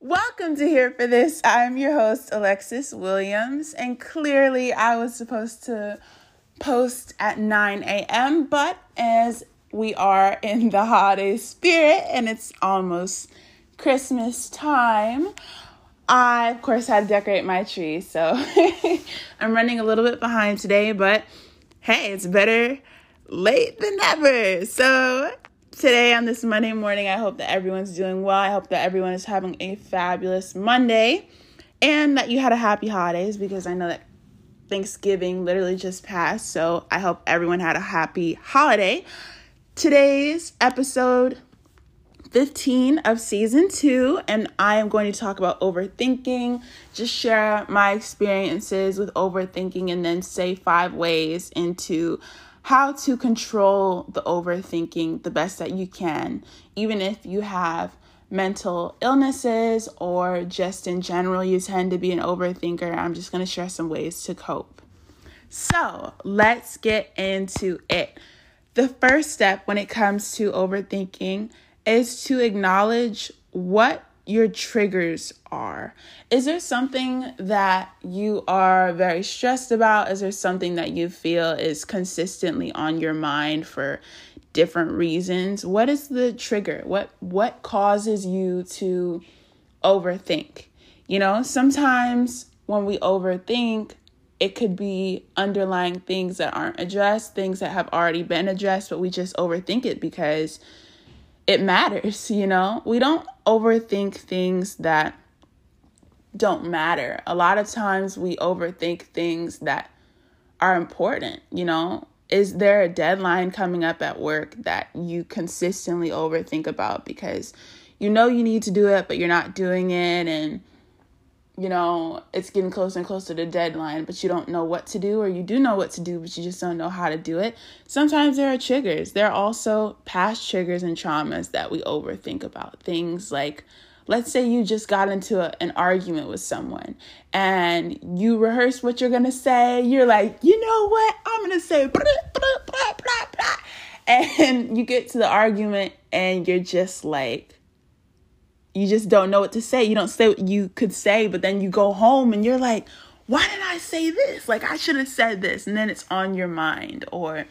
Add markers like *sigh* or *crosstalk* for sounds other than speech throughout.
Welcome to Hear For This. I'm your host, Alexis Williams, and clearly I was supposed to post at 9 a.m., but as we are in the holiday spirit and it's almost Christmas time, I, of course, had to decorate my tree. So *laughs* I'm running a little bit behind today, but hey, it's better late than never. So today on this Monday morning. I hope that everyone's doing well. I hope that everyone is having a fabulous Monday and that you had a happy holidays because I know that Thanksgiving literally just passed. So I hope everyone had a happy holiday. Today's episode 15 of season 2 and I am going to talk about overthinking, just share my experiences with overthinking and then say five ways into how to control the overthinking the best that you can, even if you have mental illnesses or just in general you tend to be an overthinker. I'm just going to share some ways to cope. So, let's get into it. The first step when it comes to overthinking is to acknowledge what your triggers are. Is there something that you are very stressed about? Is there something that you feel is consistently on your mind for different reasons? What is the trigger? What what causes you to overthink? You know, sometimes when we overthink, it could be underlying things that aren't addressed, things that have already been addressed, but we just overthink it because it matters, *laughs* you know? We don't overthink things that don't matter. A lot of times we overthink things that are important, you know? Is there a deadline coming up at work that you consistently overthink about because you know you need to do it, but you're not doing it and you know, it's getting closer and closer to deadline, but you don't know what to do, or you do know what to do, but you just don't know how to do it. Sometimes there are triggers. There are also past triggers and traumas that we overthink about. Things like, let's say you just got into a, an argument with someone and you rehearse what you're gonna say. You're like, you know what? I'm gonna say, blah, blah, blah, blah, blah. and *laughs* you get to the argument and you're just like, you just don't know what to say. You don't say what you could say, but then you go home and you're like, why did I say this? Like, I should have said this. And then it's on your mind. Or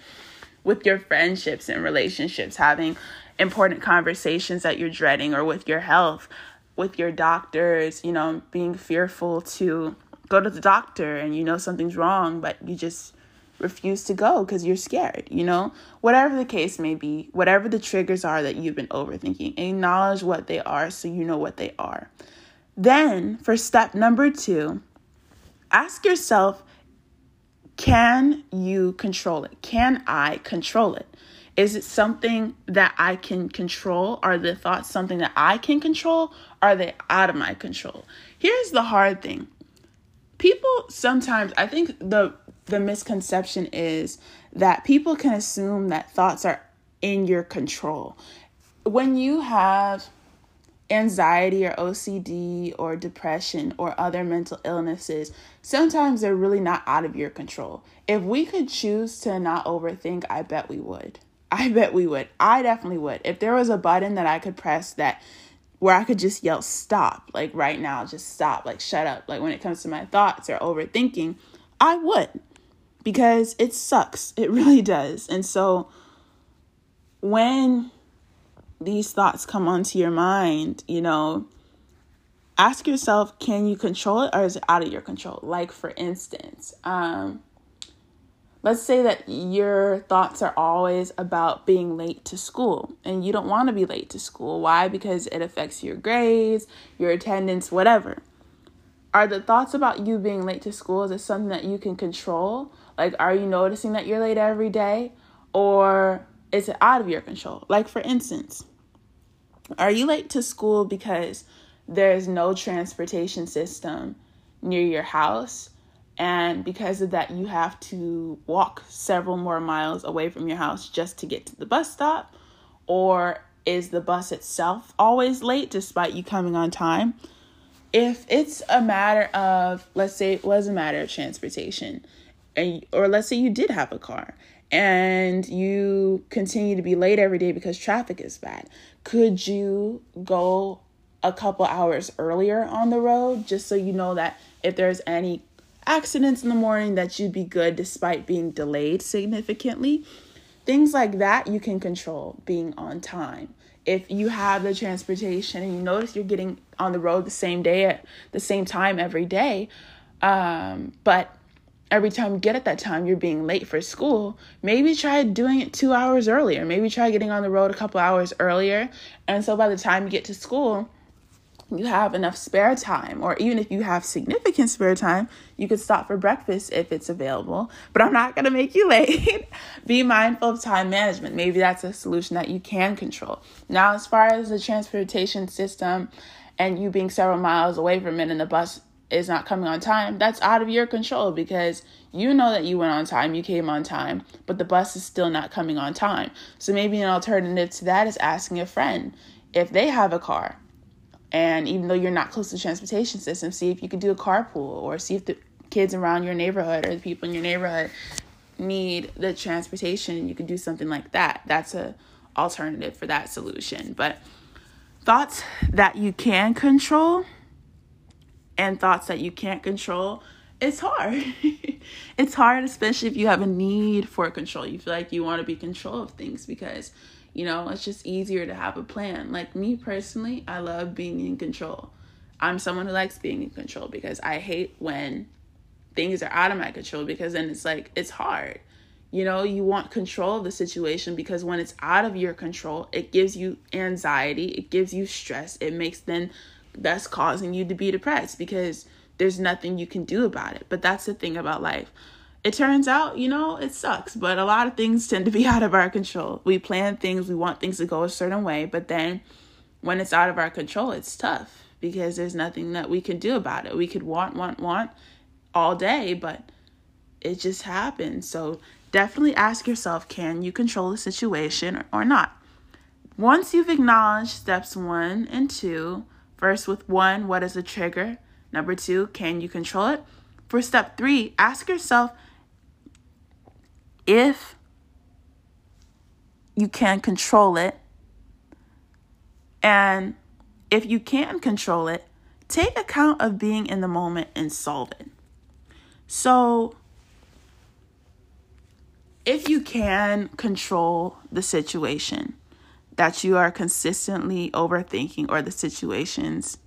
with your friendships and relationships, having important conversations that you're dreading, or with your health, with your doctors, you know, being fearful to go to the doctor and you know something's wrong, but you just refuse to go because you're scared, you know? Whatever the case may be, whatever the triggers are that you've been overthinking, acknowledge what they are so you know what they are. Then, for step number two, ask yourself can you control it? Can I control it? Is it something that I can control? Are the thoughts something that I can control? Are they out of my control? Here's the hard thing. People sometimes, I think the the misconception is that people can assume that thoughts are in your control. When you have anxiety or OCD or depression or other mental illnesses, sometimes they're really not out of your control. If we could choose to not overthink, I bet we would. I bet we would. I definitely would. If there was a button that I could press that where I could just yell stop, like right now, just stop, like shut up, like when it comes to my thoughts or overthinking, I would because it sucks. It *laughs* really does. And so when these thoughts come onto your mind, you know, ask yourself, can you control it or is it out of your control? Like for instance, um, let's say that your thoughts are always about being late to school and you don't want to be late to school. Why? Because it affects your grades, your attendance, whatever. Are the thoughts about you being late to school is it something that you can control like, are you noticing that you're late every day? Or is it out of your control? Like, for instance, are you late to school because there's no transportation system near your house? And because of that, you have to walk several more miles away from your house just to get to the bus stop? Or is the bus itself always late despite you coming on time? If it's a matter of, let's say it was a matter of transportation, and or let's say you did have a car and you continue to be late every day because traffic is bad could you go a couple hours earlier on the road just so you know that if there's any accidents in the morning that you'd be good despite being delayed significantly. Things like that you can control being on time. If you have the transportation and you notice you're getting on the road the same day at the same time every day, um, but every time you get at that time you're being late for school, maybe try doing it two hours earlier. Maybe try getting on the road a couple hours earlier. And so by the time you get to school, you have enough spare time, or even if you have significant spare time, you could stop for breakfast if it's available. But I'm not gonna make you *laughs* late. Be mindful of time management. Maybe that's a solution that you can control. Now, as far as the transportation system and you being several miles away from it and the bus is not coming on time, that's out of your control because you know that you went on time, you came on time, but the bus is still not coming on time. So maybe an alternative to that is asking a friend if they have a car and even though you're not close to the transportation system, see if you could do a carpool or see if the kids around your neighborhood or the people in your neighborhood need the transportation. You could do something like that. That's a alternative for that solution. But thoughts that you can control and thoughts that you can't control, it's hard. *laughs* it's hard, especially if you have a need for control. You feel like you want to be control of things because you know, it's just easier to have a plan. Like me personally, I love being in control. I'm someone who likes being in control because I hate when things are out of my control because then it's like it's hard. You know, you want control of the situation because when it's out of your control, it gives you anxiety, it gives you stress, it makes then that's causing you to be depressed because there's nothing you can do about it. But that's the thing about life it turns out, you know, it sucks, but a lot of things tend to be *laughs* out of our control. We plan things, we want things to go a certain way, but then when it's out of our control, it's tough because there's nothing that we can do about it. We could want, want, want all day, but it just happens. So definitely ask yourself can you control the situation or not? Once you've acknowledged steps one and two, first with one, what is the trigger? Number two, can you control it? For step three, ask yourself if you can control it, and if you can control it, take account of being in the moment and solve it. So, if you can control the situation that you are consistently overthinking or the situations,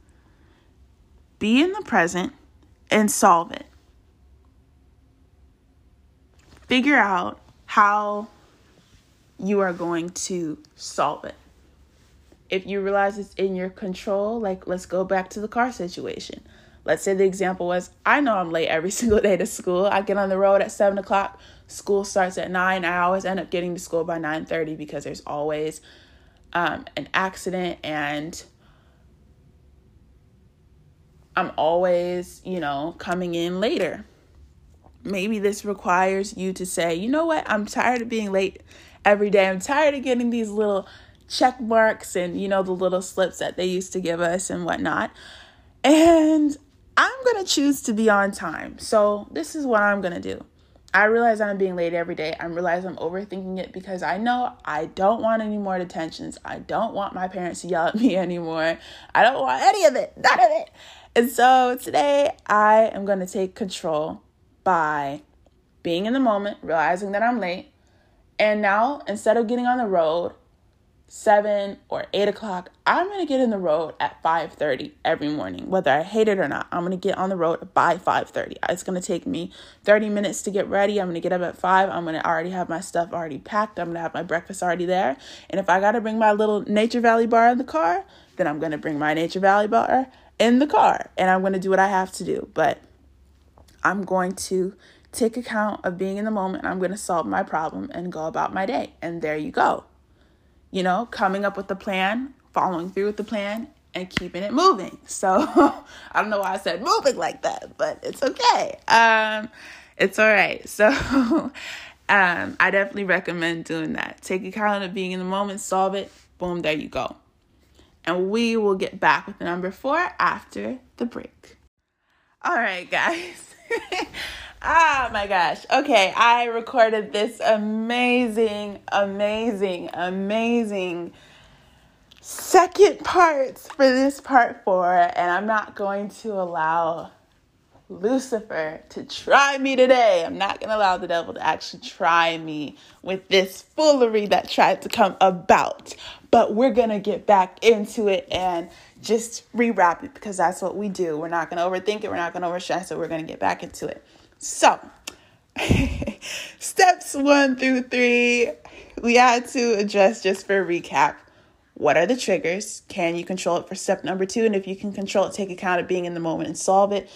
be in the present and solve it figure out how you are going to solve it. If you realize it's in your control, like let's go back to the car situation. Let's say the example was I know I'm late every *laughs* single day to school. I get on the road at seven o'clock. School starts at nine. I always end up getting to school by nine thirty because there's always um, an accident and I'm always, you know, coming in later maybe this requires you to say, you know what, I'm tired of being late every day. I'm tired of getting these little check marks and, you know, the little slips that they used to give us and whatnot. And I'm going to choose to be on time. So this is what I'm going to do. I realize I'm being late every day. I realize I'm overthinking it because I know I don't want any more detentions. I don't want my parents to yell at *laughs* me anymore. I don't want any of it, none of it. And so today I am going to take control by being in the moment, realizing that I'm late. And now, instead of getting on the road seven or eight o'clock, I'm gonna get in the road at 5:30 every morning, whether I hate it or not. I'm gonna get on the road by 5:30. It's gonna take me 30 minutes to get ready. I'm gonna get up at five. I'm gonna already have my stuff already packed. I'm gonna have my breakfast already there. And if I gotta bring my little Nature Valley bar in the car, then I'm gonna bring my Nature Valley bar in the car, and I'm gonna do what I have to do. But I'm going to take account of being in the moment. I'm going to solve my problem and go about my day. And there you go. You know, coming up with the plan, following through with the plan, and keeping it moving. *laughs* So I don't know why I said moving like that, but it's okay. Um, it's all right. *laughs* So um, I definitely recommend doing that. Take account of being in the moment, solve it. Boom, there you go. And we will get back with number four after the break. All right, guys. *laughs* ah, my gosh. Okay, I recorded this amazing, amazing, amazing second parts for this part four, and I'm not going to allow Lucifer to try me today. I'm not going to allow the devil to actually try me with this foolery that tried to come about. But we're going to get back into it and just rewrap it because that's what we do. We're not going to overthink it, we're not going to overstress it, we're going to get back into it. So, *laughs* steps one through three, we had to address just for recap. What are the triggers? Can you control it for step number two? And if you can control it, take account of being in the moment and solve it.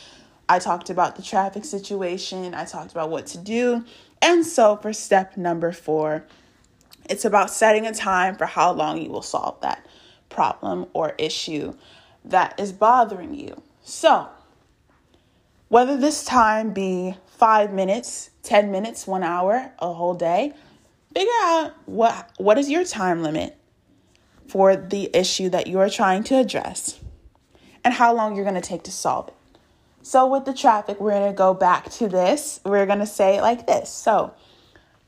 I talked about the traffic situation, I talked about what to do. And so for step number four, it's about setting a time for how long you will solve that problem or issue that is bothering you. So, whether this time be five minutes, 10 minutes, one hour, a whole day, figure out what, what is your time limit for the issue that you are trying to address and how long you're going to take to solve it. So, with the traffic, we're going to go back to this. We're going to say it like this. So,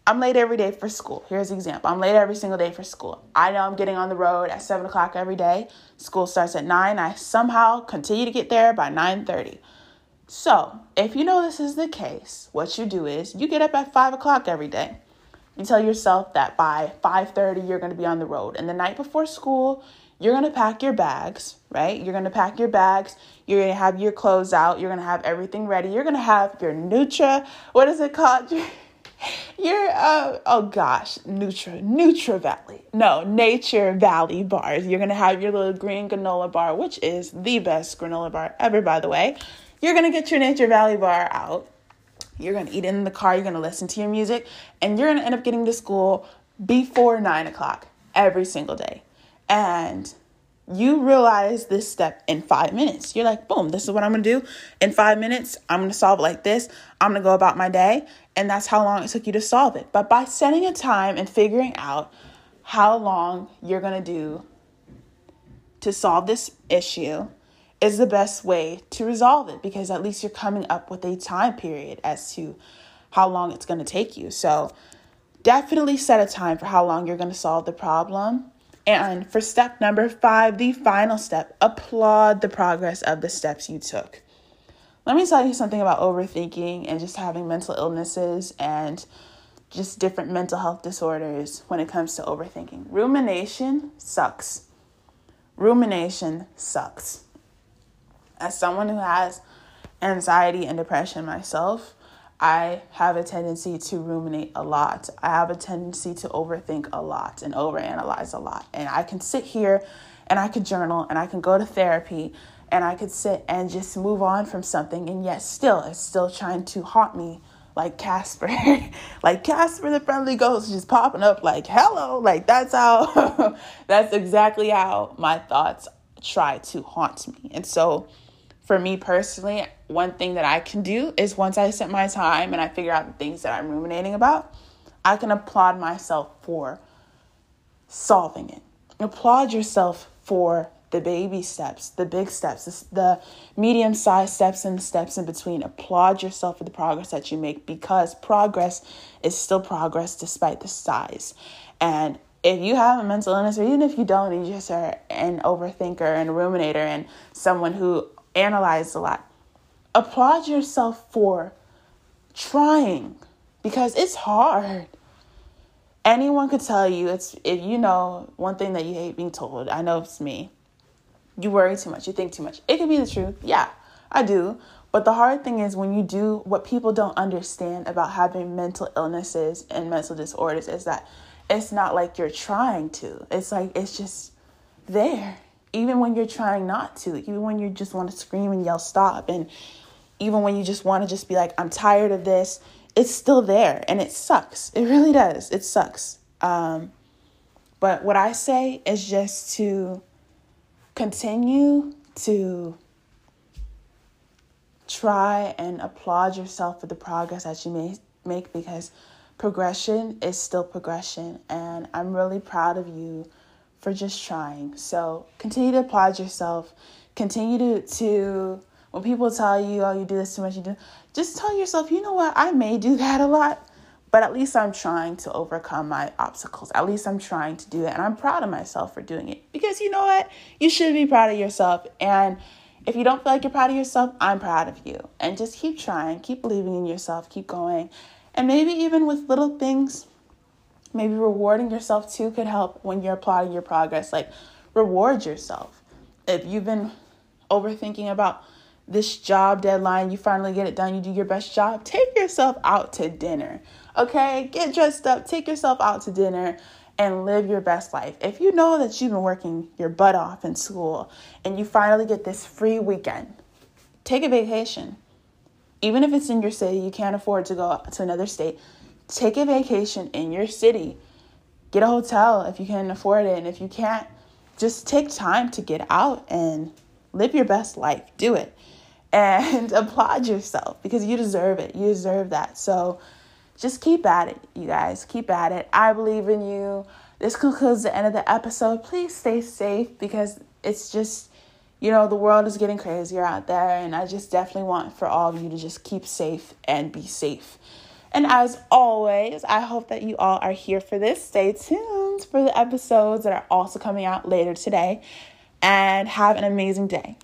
I'm late every day for school. Here's an example. I'm late every single day for school. I know I'm getting on the road at seven o'clock every day. School starts at nine. I somehow continue to get there by nine thirty. So, if you know this is the case, what you do is you get up at five o'clock every day. You tell yourself that by five thirty you're going to be on the road, and the night before school you're going to pack your bags, right? You're going to pack your bags. You're going to have your clothes out. You're going to have everything ready. You're going to have your Nutra, what is it called? *laughs* Your uh, oh gosh, Nutra, Nutra Valley. No, Nature Valley bars. You're going to have your little green granola bar, which is the best granola bar ever, by the way. You're going to get your Nature Valley bar out. You're going to eat in the car. You're going to listen to your music. And you're going to end up getting to school before nine o'clock every single day and you realize this step in five minutes. You're like, boom, this is what I'm gonna do. In five minutes, I'm gonna solve it like this. I'm gonna go about my day. And that's how long it took you to solve it. But by setting a time and figuring out how long you're gonna do to solve this issue is the best way to resolve it because at least you're coming up with a time period as to how long it's gonna take you. So definitely set a time for how long you're gonna solve the problem and for step number five, the final step, applaud the progress of the steps you took. Let me tell you something about overthinking and just having mental illnesses and just different mental health disorders when it comes to overthinking. Rumination sucks. Rumination sucks. As someone who has anxiety and depression myself, I have a tendency to ruminate a lot. I have a tendency to overthink a lot and overanalyze a lot. And I can sit here and I could journal and I can go to therapy and I could sit and just move on from something and yet still it's still trying to haunt me like Casper. *laughs* like Casper the friendly ghost just popping up like hello. Like that's how *laughs* that's exactly how my thoughts try to haunt me. And so for me personally, one thing that I can do is once I set my time and I figure out the things that I'm ruminating about, I can applaud myself for solving it. Applaud yourself for the baby steps, the big steps, the medium sized steps, and the steps in between. Applaud yourself for the progress that you make because progress is still progress despite the size. And if you have a mental illness, or even if you don't, you just are an overthinker and a ruminator and someone who analyzed a lot. Applaud yourself for trying because it's hard. Anyone could tell you it's if you know one thing that you hate being told. I know it's me. You worry too much, you think too much. It could be the truth. Yeah, I do. But the hard thing is when you do what people don't understand about having mental illnesses and mental disorders is that it's not like you're trying to. It's like it's just there even when you're trying not to, even when you just want to scream and yell stop, and even when you just want to just be like, I'm tired of this, it's still there and it sucks. It really does. It sucks. Um, but what I say is just to continue to try and applaud yourself for the progress that you may make because progression is still progression. And I'm really proud of you for just trying. So continue to applaud yourself. Continue to, to when people tell you, oh, you do this too much, you do, just tell yourself, you know what, I may do that a lot, but at least I'm trying to overcome my obstacles. At least I'm trying to do it. And I'm proud of myself for doing it. Because you know what? You should be proud of yourself. And if you don't feel like you're proud of yourself, I'm proud of you. And just keep trying, keep believing in yourself, keep going. And maybe even with little things, maybe rewarding yourself too could help when you're plotting your progress. Like, reward yourself. If you've been overthinking about this job deadline, you finally get it done, you do your best job, take yourself out to dinner. Okay? Get dressed up, take yourself out to dinner and live your best life. If you know that you've been working your butt off in school and you finally get this free weekend, take a vacation. Even if it's in your city, you can't afford to go to another state, take a vacation in your city. Get a hotel if you can afford it. And if you can't, just take time to get out and live your best life. Do it. *laughs* And applaud yourself because you deserve it. You deserve that. So, just keep at it, you guys. Keep at it. I believe in you. This concludes the end of the episode. Please stay safe because it's just, you know, the world is getting crazier out there. And I just definitely want for all of you to just keep safe and be safe. And as always, I hope that you all are here for this. Stay tuned for the episodes that are also coming out later today. And have an amazing day.